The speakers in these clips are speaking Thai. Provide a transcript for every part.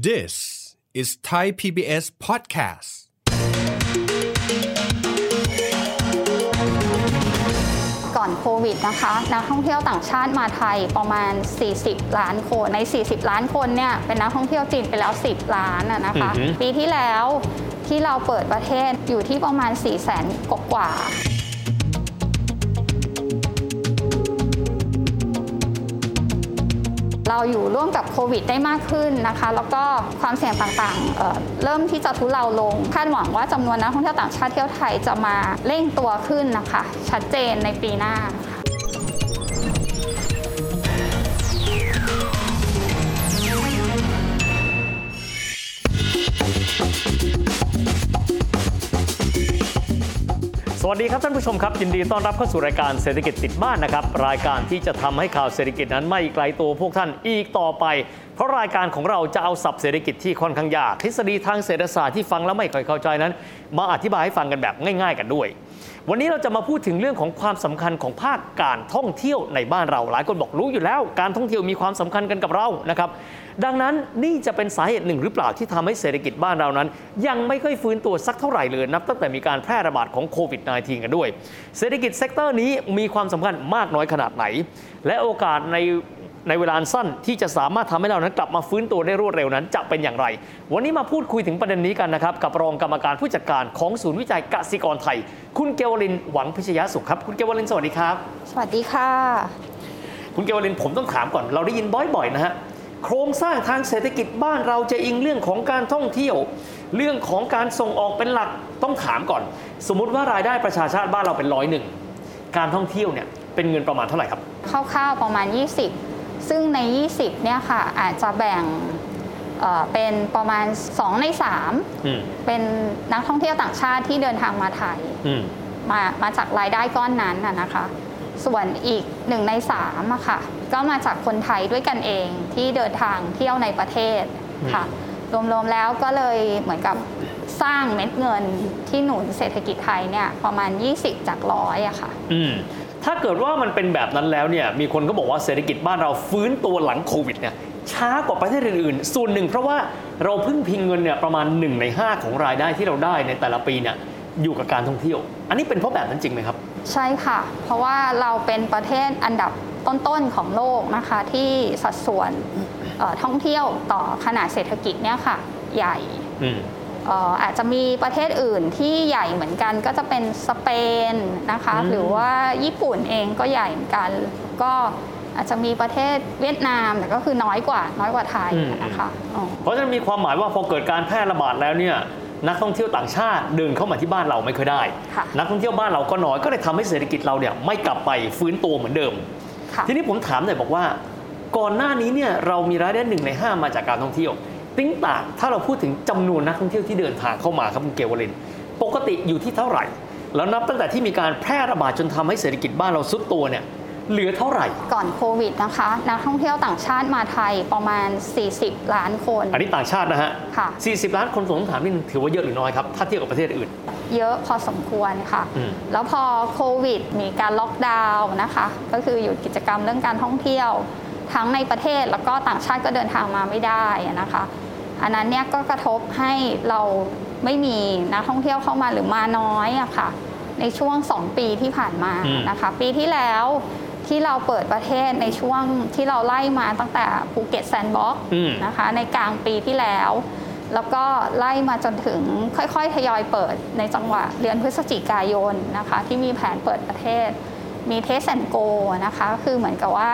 This is Thai PBS podcast ก่อนโควิดนะคะนักท่องเที่ยวต่างชาติมาไทยประมาณ 40 ล้านคนใน 40 ล้านคนเนี่ยเป็นนักท่องเที่ยวจีนไปแล้ว 10 ล้านอะนะคะ อือฮึปีที่แล้วที่เราเปิดประเทศอยู่ที่ประมาณ 4 0 0แสนกว่าๆ เราอยู่ร่วมกับโควิดได้มากขึ้นนะคะ แล้วก็ความเสี่ยงต่างๆเเริ่มที่จะทุเลาลง คาดหวังว่าจำนวนนักท่องเที่ยวต่างชาติเที่ยวไทยจะมาเร่งตัวขึ้นนะคะ ชัดเจนในปีหน้า สวัสดีครับท่านผู้ชมครับยินดีต้อนรับเข้าสู่รายการเศรษฐกิจติดบ้านนะครับ รายการที่จะทำให้ข่าวเศรษฐกิจนั้นไม่ไกลตัวพวกท่านอีกต่อไป เพราะรายการของเราจะเอาศัพท์เศรษฐกิจที่ค่อนข้างยากทฤษฎีทางเศรษฐศาสตร์ที่ฟังแล้วไม่ค่อยเข้าใจนั้น มาอธิบายให้ฟังกันแบบง่าย ๆ กันด้วย วันนี้เราจะมาพูดถึงเรื่องของความสำคัญของภาคการท่องเที่ยวในบ้านเรา หลายคนบอกรู้อยู่แล้ว การท่องเที่ยวมีความสำคัญกันกับเรานะครับ ดังนั้นนี่จะเป็นสาเหตุหนึ่งหรือเปล่าที่ทำให้เศรษฐกิจบ้านเรานั้น ยังไม่ค่อยฟื้นตัวสักเท่าไหร่เลยนับตั้งแต่มีการแพร่ระบาดของโควิด -19 กันด้วย เศรษฐกิจ sector นี้มีความสำคัญมากน้อยขนาดไหน และโอกาสในในเวลาสั้นที่จะสามารถทำให้เรานั้นกลับมาฟื้นตัวได้รวดเร็วนั้นจะเป็นอย่างไร วันนี้มาพูดคุยถึงประเด็นนี้กันนะครับ กับรองกรรมการผู้จัดการของศูนย์วิจัยกสิกรไทย คุณเกวลินหวังพิชยสุขครับ คุณเกวลินสวัสดีครับ สวัสดีค่ะ คุณเกวลินผมต้องถามก่อน เราได้ยินบ่อยๆนะฮะ โครงสร้างทางเศรษฐกิจบ้านเราจะอิงเรื่องของการท่องเที่ยว เรื่องของการส่งออกเป็นหลักต้องถามก่อน สมมุติว่ารายได้ประชาชาติบ้านเราเป็นร้อยหนึ่งการท่องเที่ยวเนี่ยเป็นเงินประมาณเท่าไหร่ครับคร่าวๆประมาณ 20 ซึ่งใน 20เนี่ยค่ะอาจจะแบ่งเอ่อเป็นประมาณ 2 ในอืม3เป็นนักท่องเที่ยวต่างชาติที่เดินทางมาไทยอืมมามาจากรายได้ก้อนนั้นน่ะนะคะ ส่วนอีกหนึ่งในสามอะค่ะ ก็มาจากคนไทยด้วยกันเองที่เดินทางเที่ยวในประเทศค่ะรวมๆแล้วก็เลยเหมือนกับสร้างเม็ดเงินที่หนุนเศรษฐกิจไทยเนี่ยประมาณ 20 จากร้อยอะค่ะอืมถ้าเกิดว่ามันเป็นแบบนั้นแล้วเนี่ยมีคนก็บอกว่าเศรษฐกิจบ้านเราฟื้นตัวหลังโควิดเนี่ยช้ากว่าประเทศอื่นๆ ส่วนหนึ่งเพราะว่าเราพึ่งพิงเงินเนี่ยประมาณ 1 ใน 5 ของรายได้ที่เราได้ในแต่ละปีเนี่ยอยู่กับการท่องเที่ยว อันนี้เป็นเพราะแบบนั้นจริงไหมครับ ใช่ค่ะ เพราะว่าเราเป็นประเทศอันดับ ต้นๆของโลกนะคะที่สัดส่วนเอ่อท่องเที่ยวต่อขนาดเศรษฐกิจเนี่ยค่ะใหญ่อืมเอ่ออาจจะมีประเทศอื่นที่ใหญ่เหมือนกันก็จะเป็นสเปนนะคะอืมหรือว่าญี่ปุ่นเองก็ใหญ่เหมือนกัน ก็อาจจะมีประเทศเวียดนามแต่ก็คือน้อยกว่าน้อยกว่าไทยนะคะอ๋อเพราะฉะนั้นมีความหมายว่าพอเกิดการแพร่ระบาดแล้วเนี่ยนักท่องเที่ยวต่างชาติเดินเข้ามาที่บ้านเราไม่ค่อยได้ค่ะนักท่องเที่ยวบ้านเราก็น้อยก็เลยทำให้เศรษฐกิจเราเนี่ยไม่กลับไปฟื้นตัวเหมือนเดิมค่ะ ทีนี้ผมถามหน่อยบอกว่า ก่อนหน้านี้เนี่ยเรามีรายได้หนึ่งในห้ามาจากการท่องเที่ยวติ้งต่างถ้าเราพูดถึงจำนวนนักท่องเที่ยวที่เดินทางเข้ามาครับคุณเกวลิน ปกติอยู่ที่เท่าไหร่ แล้วนับตั้งแต่ที่มีการแพร่ระบาดจนทำให้เศรษฐกิจบ้านเราซุดตัวเนี่ย เหลือเท่าไหร่ ก่อนโควิดนะคะนักท่องเที่ยวต่างชาติมาไทยประมาณ 40 ล้านคน อันนี้ต่างชาตินะฮะค่ะ 40 ล้านคนผมถามนิดนึงถือว่าเยอะหรือน้อยครับ ถ้าเทียบกับประเทศอื่น เยอะพอสมควรค่ะ อืม แล้วพอโควิด มีการล็อกดาวน์นะคะ ก็คือหยุดกิจกรรมเรื่องการท่องเที่ยว ทั้งในประเทศแล้วก็ต่างชาติก็เดินทางมาไม่ได้นะคะ อันนั้นเนี่ยก็กระทบให้เราไม่มีนักท่องเที่ยวเข้ามาหรือมาน้อยอะค่ะ ในช่วง 2 ปีที่ผ่านมาอืม นะคะ ปีที่แล้ว ที่เราเปิดประเทศในช่วงที่เราไล่มาตั้งแต่ภูเก็ตแซนด์บ็อกซ์อืมนะคะ ในกลางปีที่แล้ว แล้วก็ไล่มาจนถึงค่อยๆ ทยอยเปิดในจังหวะเดือนพฤศจิกายนนะคะ ที่มีแผนเปิดประเทศ มี Test and Go นะคะคือเหมือนกับว่า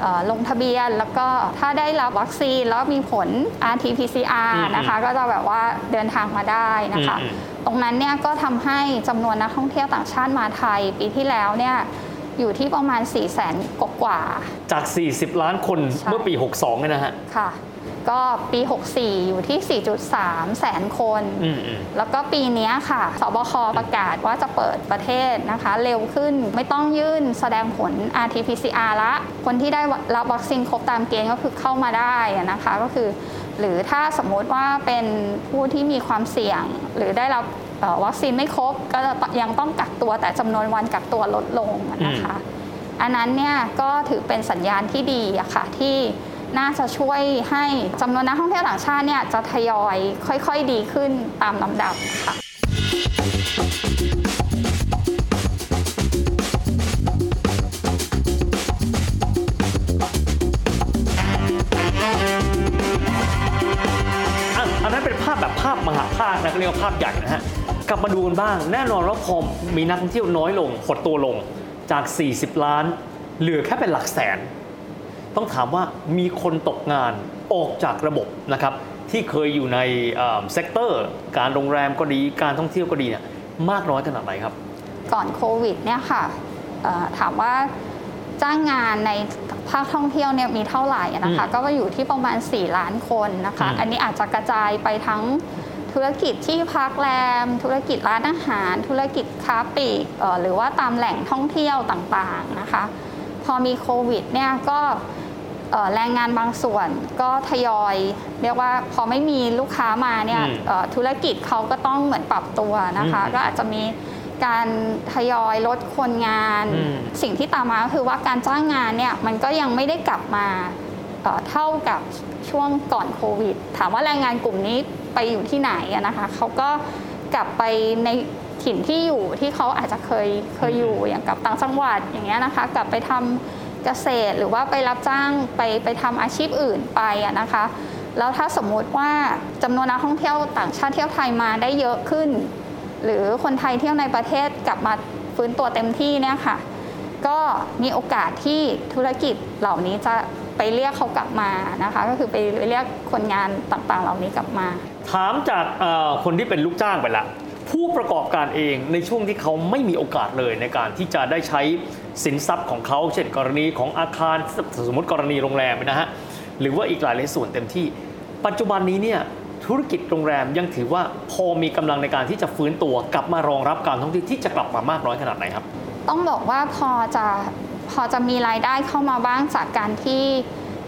เอ่อลงทะเบียนแล้วก็ถ้าได้รับวัคซีนแล้วมีผล RT-PCR อืมนะคะก็จะแบบว่าเดินทางมาได้นะคะอืมตรงนั้นเนี่ยก็ทำให้จำนวนนักท่องเที่ยวต่างชาติมาไทย ปีที่แล้วเนี่ย อยู่ที่ประมาณ 4 0 0แสนกว่าๆจาก 40 ล้านคนใช่เมื่อปี 62เนี่ยนะฮะ ค่ะ ก็ปี 64 อยู่ที่ 4.3 แสนคน อืมอืม แล้วก็ปีเนี้ยค่ะ สบคประกาศว่าจะเปิดประเทศนะคะ เร็วขึ้นไม่ต้องยื่นแสดงผล RT-PCR ละ คนที่ได้รับวัคซีนครบตามเกณฑ์ก็คือเข้ามาได้อะนะคะก็คือ หรือถ้าสมมุติว่าเป็นผู้ที่มีความเสี่ยง หรือได้รับเอ่อ วัคซีนไม่ครบก็จะยังต้องกักตัวแต่จำนวนวันกักตัวลดลงอะนะคะ อันนั้นเนี่ยก็ถือเป็นสัญญาณที่ดีอะค่ะที่น่าจะช่วยให้จำนวนนักท่องเที่ยวต่างชาติเนี่ยจะทยอยค่อยๆดีขึ้นตามลำดับค่ะอะอันนั้นเป็นภาพแบบภาพมหาภาคนะก็เรียกว่าภาพใหญ่นะฮะก ลับมาดูกันบ้าง แน่นอนว่าพอมีนักท่องเที่ยวน้อยลงหดตัวลงจาก 40 ล้าน เหลือแค่เป็นหลักแสน ต้องถามว่ามีคนตกงานออกจากระบบนะครับที่เคยอยู่ใน sector การโรงแรมก็ดีการท่องเที่ยวก็ดีเนี่ยมากน้อยขนาดไหนครับ ก่อนโควิดเนี่ยค่ะเอ่อถามว่าจ้างงานในภาคท่องเที่ยวเนี่ยมีเท่าไหร่นะคะอืมก็อยู่ที่ประมาณ 4 ล้านคนนะคะอืมอันนี้อาจจะกระจายไปทั้ง ธุรกิจที่พักแรม ธุรกิจร้านอาหาร ธุรกิจค้าปลีกเอ่อหรือว่าตามแหล่งท่องเที่ยวต่างๆนะคะ พอมีโควิดเนี่ยก็เอ่อแรงงานบางส่วนก็ทยอย เรียกว่าพอไม่มีลูกค้ามาเนี่ยอืมเอ่อธุรกิจเขาก็ต้องเหมือนปรับตัวนะคะอืมก็อาจจะมีการทยอยลดคนงานอืมสิ่งที่ตามมาก็คือว่าการจ้างงานเนี่ยมันก็ยังไม่ได้กลับมาเอ่อเท่ากับช่วงก่อนโควิด ถามว่าแรงงานกลุ่มนี้ ไปอยู่ที่ไหนอะนะคะเขาก็กลับไปในถิ่นที่อยู่ที่เขาอาจจะเคยเคยอยู่อย่างกับต่างจังหวัดอย่างเงี้ยนะคะ กลับไปทำเกษตรหรือว่าไปรับจ้างไปไปทำอาชีพอื่นไปอะนะคะ แล้วถ้าสมมุติว่าจำนวนนักท่องเที่ยวต่างชาติเที่ยวไทยมาได้เยอะขึ้น หรือคนไทยเที่ยวในประเทศกลับมาฟื้นตัวเต็มที่เนี่ยค่ะ ก็มีโอกาสที่ธุรกิจเหล่านี้จะ ไปเรียกเขากลับมานะคะ ก็คือไปเรียกคนงานต่างๆ เหล่านี้กลับมา ถามจากเอ่อคนที่เป็นลูกจ้างไปละผู้ประกอบการเองในช่วงที่เขาไม่มีโอกาสเลยในการที่จะได้ใช้สินทรัพย์ของเขา เช่นกรณีของอาคารสมมติกรณีโรงแรมนะฮะหรือว่าอีกหลายหลายส่วนเต็มที่ ปัจจุบันนี้เนี่ยธุรกิจโรงแรมยังถือว่าพอมีกำลังในการที่จะฟื้นตัวกลับมารองรับการท่องเที่ยวที่จะกลับมามากน้อยขนาดไหนครับ ต้องบอกว่าพอจะ พอจะมีรายได้เข้ามาบ้างจากการที่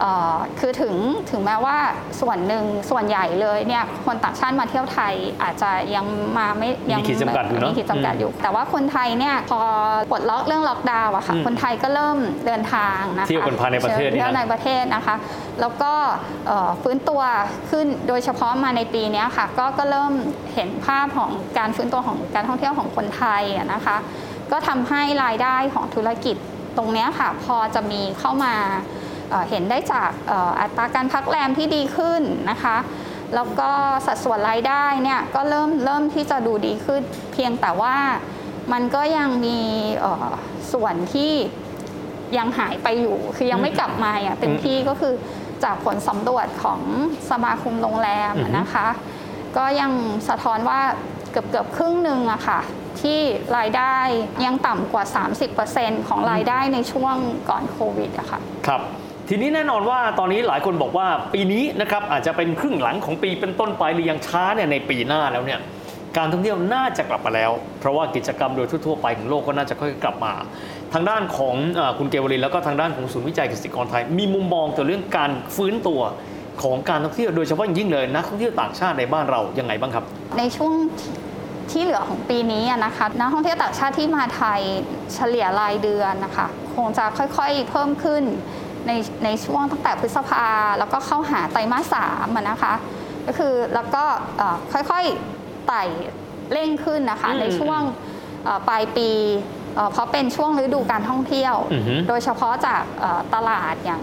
เอ่อคือถึงถึงแม้ว่าส่วนหนึ่งส่วนใหญ่เลยเนี่ยคนต่างชาติมาเที่ยวไทยอาจจะยังมาไม่ยัมีขีดจำกัดอยู่เนอะมีขีดจำกัดอยู่ แต่ว่าคนไทยเนี่ยพอปลดล็อกเรื่องล็อกดาวน์อะค่ะอืมคนไทยก็เริ่มเดินทางนะคะเที่ยวกันภายในประเทศนี่นะเที่ยวในประเทศนะคะ แล้วก็เอ่อฟื้นตัวขึ้นโดยเฉพาะมาในปีเนี้ยค่ะก็ก็เริ่มเห็นภาพของการฟื้นตัวของการท่องเที่ยวของคนไทยอะนะคะ ก็ทำให้รายได้ของธุรกิจ ตรงเนี้ยค่ะพอจะมีเข้ามาเอ่อเห็นได้จากเอ่ออัตราการพักแรมที่ดีขึ้นนะคะแล้วก็สัดส่วนรายได้เนี่ยก็เริ่มเริ่มที่จะดูดีขึ้น เพียงแต่ว่ามันก็ยังมีเอ่อส่วนที่ยังหายไปอยู่ คือยังไม่กลับมาอย่างเต็มที่ก็คือจากผลสำรวจของสมาคมโรงแรมอะนะคะ ก็ยังสะท้อนว่าเกือบเกือบครึ่งหนึ่งอะค่ะ ที่รายได้ยังต่ำกว่า 30%ของรายได้ในช่วงก่อนโควิดอะค่ะครับทีนี้แน่นอนว่าตอนนี้หลายคนบอกว่าปีนี้นะครับอาจจะเป็นครึ่งหลังของปีเป็นต้นไปหรือยังช้าเนี่ยในปีหน้าแล้วเนี่ยการท่องเที่ยวน่าจะกลับมาแล้ว เพราะว่ากิจกรรมโดยทั่วๆไปของโลกก็น่าจะค่อยๆกลับมา ทางด้านของเออคุณเกวลินแล้วก็ทางด้านของศูนย์วิจัยเกษตรกรไทย มีมุมมองต่อเรื่องการฟื้นตัวของการท่องเที่ยวโดยเฉพาะอย่างยิ่งเลยนักท่องเที่ยวต่างชาติในบ้านเรายังไงบ้างครับ ในช่วง ที่เหลือของปีนี้อะนะคะนักท่องเที่ยวต่างชาติที่มาไทยเฉลี่ยรายเดือนนะคะ คงจะค่อยๆเพิ่มขึ้นในในช่วงตั้งแต่พฤษภาแล้วก็เข้าหาไตรมาสสามอะนะคะ ก็คือแล้วก็เอ่อค่อยๆไต่เร่งขึ้นนะคะอืมในช่วงเอ่อปลายปีเอ่อเพราะเป็นช่วงฤดูการท่องเที่ยวอือฮึโดยเฉพาะจากเอ่อตลาดอย่าง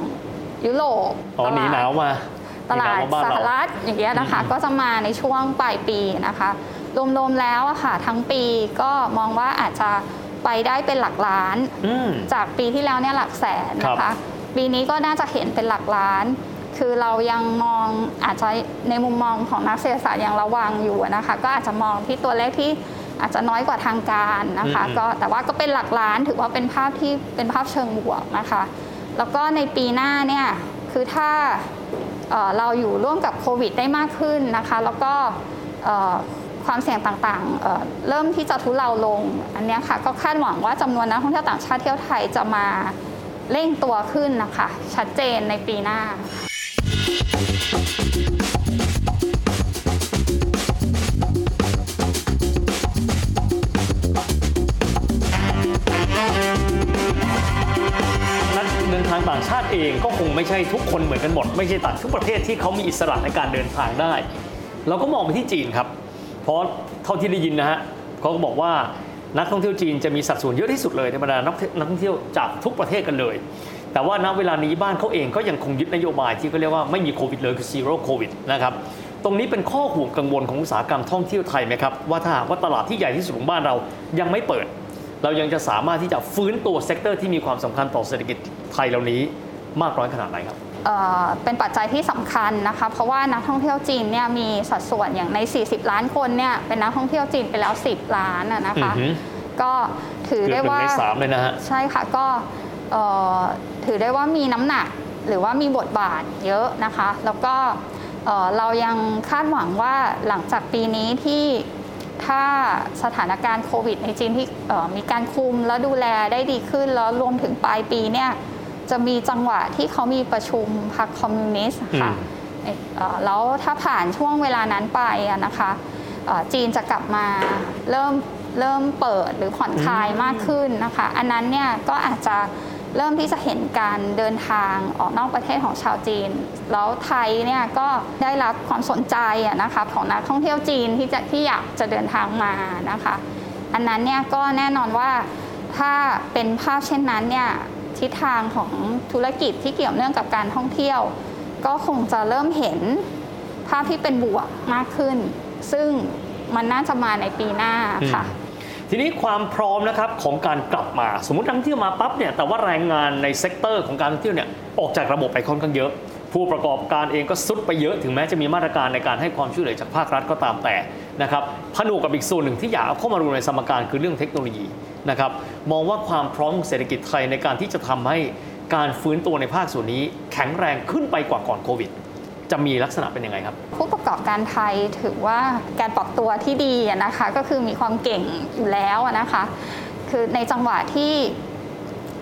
ยุโรปอ๋อหนีหนาวมา ตลาดหนีหนวมบ้นสเรหรัฐอย่างเงี้ยนะคะอืมก็จะมาในช่วงปลายปีนะคะ รวมๆแล้วอะค่ะ ทั้งปีก็มองว่าอาจจะไปได้เป็นหลักล้าน อืม จากปีที่แล้วเนี่ยหลักแสนนะครัคะ บ ปีนี้ก็น่าจะเห็นเป็นหลักล้าน คือเรายังมองอาจจะในมุมมองของนักเศรษฐศาสตร์ยังระวังอยู่นะคะ ก็อาจจะมองที่ตัวเลขที่อาจจะน้อยกว่าทางการนะคะ อืม ก็แต่ว่าก็เป็นหลักล้านถือว่าเป็นภาพที่เป็นภาพเชิงบวกนะคะ แล้วก็ในปีหน้าเนี่ยคือถ้าเอ่อเราอยู่ร่วมกับโควิดได้มากขึ้นนะคะ แล้วก็เอ่อ ความเสี่ยงต่างๆเเริ่มที่จะทุเลาลง อันนี้ค่ะก็คาดหวังว่าจำนวนนักท่องเที่ยวต่างชาติเที่ยวไทยจะมาเร่งตัวขึ้นนะคะ ชัดเจนในปีหน้านักเดินทางต่างชาติเองก็คงไม่ใช่ทุกคนเหมือนกันหมด ไม่ใช่ต่างทุกประเทศที่เขามีอิสระในการเดินทางได้ เราก็มองไปที่จีนครับ เพราะเท่าที่ได้ยินนะฮะเขาก็บอกว่านักท่องเที่ยวจีนจะมีสัดส่วนเยอะที่สุดเลยในบรรดานักท่องเที่ยวจากทุกประเทศกันเลย แต่ว่าณเวลานี้บ้านเขาเองก็ยังคงยึดนโยบายที่เขาเรียกว่าไม่มีโควิดเลยคือ zero covid นะครับตรงนี้เป็นข้อห่วงกังวลของอุตสาหกรรมท่องเที่ยวไทยไหมครับ ว่าถ้าว่าตลาดที่ใหญ่ที่สุดของบ้านเรายังไม่เปิด เรายังจะสามารถที่จะฟื้นตัว sector ที่มีความสำคัญต่อเศรษฐกิจไทยเหล่านี้มากน้อยขนาดไหนครับ เอ่อเป็นปัจจัยที่สำคัญนะคะเพราะว่านักท่องเที่ยวจีนเนี่ยมีสัดส่วนอย่างใน 40 ล้านคนเนี่ยเป็นนักท่องเที่ยวจีนไปแล้ว 10 ล้านอะนะคะอือหือก็ถือเกืได้อบหนึ่ว่างในสามเลยนะฮะใช่ค่ะก็เอ่อถือได้ว่ามีน้ำหนักหรือว่ามีบทบาทเยอะนะคะ แล้วก็เอ่อเรายังคาดหวังว่าหลังจากปีนี้ที่ถ้าสถานการณ์โควิดในจีนที่เอ่อมีการคุมแล้วดูแลได้ดีขึ้นแล้วรวมถึงปลายปีเนี่ย จะมีจังหวะที่เขามีประชุมพรรคคอมมิวนิสต์ค่ะอืมเอ่อแล้วถ้าผ่านช่วงเวลานั้นไปอะนะคะเอ่อจีนจะกลับมาเริ่มเริ่มเปิดหรือผ่อนคลายมากขึ้นนะคะ อันนั้นเนี่ยก็อาจจะเริ่มที่จะเห็นการเดินทางออกนอกประเทศของชาวจีน แล้วไทยเนี่ยก็ได้รับความสนใจอะนะคะของนักท่องเที่ยวจีนที่จะที่อยากจะเดินทางมานะคะ อันนั้นเนี่ยก็แน่นอนว่าถ้าเป็นภาพเช่นนั้นเนี่ย ทิศทางของธุรกิจที่เกี่ยวเนื่องกับการท่องเที่ยว ก็คงจะเริ่มเห็นภาพที่เป็นบวกมากขึ้น ซึ่งมันน่าจะมาในปีหน้าค่ะทีนี้ความพร้อมนะครับของการกลับมา สมมตินักท่องเที่ยวมาปั๊บเนี่ยแต่ว่าแรงงานใน sector ของการท่องเที่ยวเนี่ยออกจากระบบไปค่อนข้างเยอะ ผู้ประกอบการเองก็ทรุดไปเยอะถึงแม้จะมีมาตรการในการให้ความช่วยเหลือจากภาครัฐก็ตามแต่นะครับผนวกกับอีกส่วนหนึ่งที่อยากเอาเข้ามารวมในสมการคือเรื่องเทคโนโลยี นะครับมองว่าความพร้อมของเศรษฐกิจไทยในการที่จะทำให้การฟื้นตัวในภาคส่วนนี้ แข็งแรงขึ้นไปกว่าก่อนโควิด จะมีลักษณะเป็นยังไงครับ ผู้ประกอบการไทยถือว่าการปรับตัวที่ดีนะคะก็คือมีความเก่งอยู่แล้วนะคะคือในจังหวะที่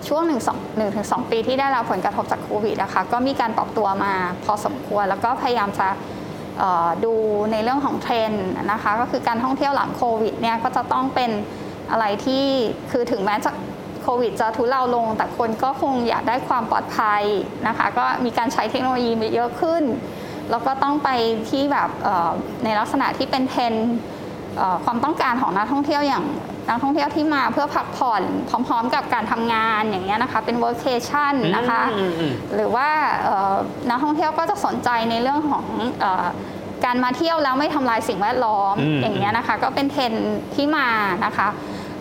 ช่วงหนึ่งสองหนึ่งถึงสองปีที่ได้รับผลกระทบจากโควิดนะคะก็มีการปรับตัวมาพอสมควร แล้วก็พยายามจะดูในเรื่องของเทรนด์นะคะก็คือการท่องเที่ยวหลังโควิดเนี่ยก็จะต้องเป็น อะไรที่คือถึงแม้จะโควิดจะทุเลาลง แต่คนก็คงอยากได้ความปลอดภัยนะคะ ก็มีการใช้เทคโนโลยีเยอะขึ้น แล้วก็ต้องไปที่แบบเอ่อในลักษณะที่เป็นเทรนด์เอ่อความต้องการของนักท่องเที่ยวอย่างนักท่องเที่ยวที่มาเพื่อพักผ่อนพร้อมๆ กับการทำงานอย่างเงี้ยนะคะ เป็น workation นะคะอืมอืมหรือว่าเอ่อนักท่องเที่ยวก็จะสนใจในเรื่องของเออการมาเที่ยวแล้วไม่ทำลายสิ่งแวดล้อมอืมอย่างเงี้ยนะคะ ก็เป็นเทรนด์ที่มานะคะ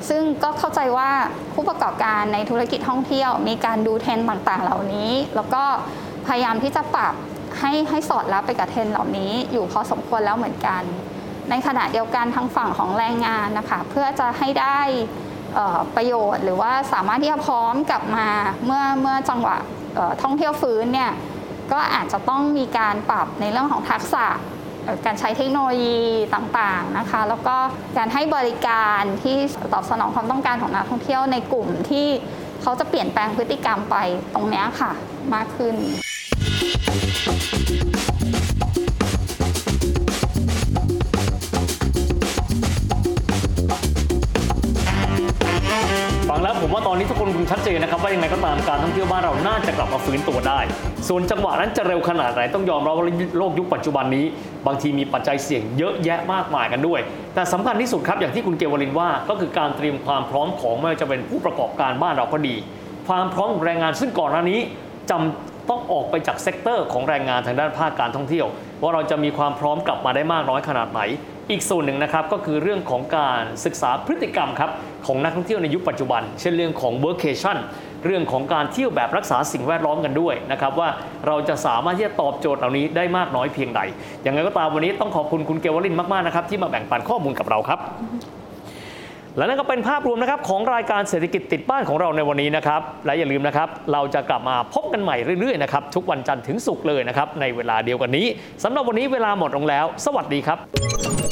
ซึ่งก็เข้าใจว่าผู้ประกอบการในธุรกิจท่องเที่ยว มีการดูเทรนด์ต่างๆ เหล่านี้ แล้วก็พยายามที่จะปรับให้ให้สอดรับไปกับเทรนด์เหล่านี้ อยู่พอสมควรแล้วเหมือนกัน ในขณะเดียวกันทางฝั่งของแรงงานนะคะเพื่อจะให้ได้ประโยชน์ หรือว่าสามารถที่จะพร้อมกลับมาเมื่อเมื่อจังหวะท่องเที่ยวฟื้นเนี่ยก็อาจจะต้องมีการปรับในเรื่องของทักษะ การใช้เทคโนโลยีต่างๆนะคะ แล้วก็การให้บริการที่ตอบสนองความต้องการของนักท่องเที่ยวในกลุ่มที่เขาจะเปลี่ยนแปลงพฤติกรรมไปตรงนี้ค่ะ มากขึ้น ว่าตอนนี้ทุกคนคงชัดเจนนะครับว่ายังไงก็ตามการท่องเที่ยวบ้านเราน่าจะกลับมาฟื้นตัวได้ ส่วนจังหวะนั้นจะเร็วขนาดไหนต้องยอมรับว่าโลกยุคปัจจุบันนี้ บางทีมีปัจจัยเสี่ยงเยอะแยะมากมายกันด้วย แต่สำคัญที่สุดครับอย่างที่คุณเกวลินว่า ก็คือการเตรียมความพร้อมของไม่ว่าจะเป็นผู้ประกอบการบ้านเราก็ดี ความพร้อมของแรงงานซึ่งก่อนหน้านี้จำต้องออกไปจาก sector ของแรงงานทางด้านภาคการท่องเที่ยว ว่าเราจะมีความพร้อมกลับมาได้มากน้อยขนาดไหน อีกส่วนหนึ่งนะครับก็คือเรื่องของการศึกษาพฤติกรรมครับของนักท่องเที่ยวในยุคปัจจุบัน เช่นเรื่องของ workation เรื่องของการเที่ยวแบบรักษาสิ่งแวดล้อมกันด้วยนะครับว่าเราจะสามารถที่จะตอบโจทย์เหล่านี้ได้มากน้อยเพียงใดอย่างไรก็ตามวันนี้ต้องขอบคุณคุณเกวลินมากๆนะครับที่มาแบ่งปันข้อมูลกับเราครับและนั่นก็เป็นภาพรวมนะครับของรายการเศรษฐกิจติดบ้านของเราในวันนี้นะครับ และอย่าลืมนะครับ เราจะกลับมาพบกันใหม่เรื่อยๆนะครับทุกวันจันทร์ถึงศุกร์เลยนะครับในเวลาเดียวกันนี้สำหรับวันนี้เวลาหมดลงแล้ว สวัสดีครับ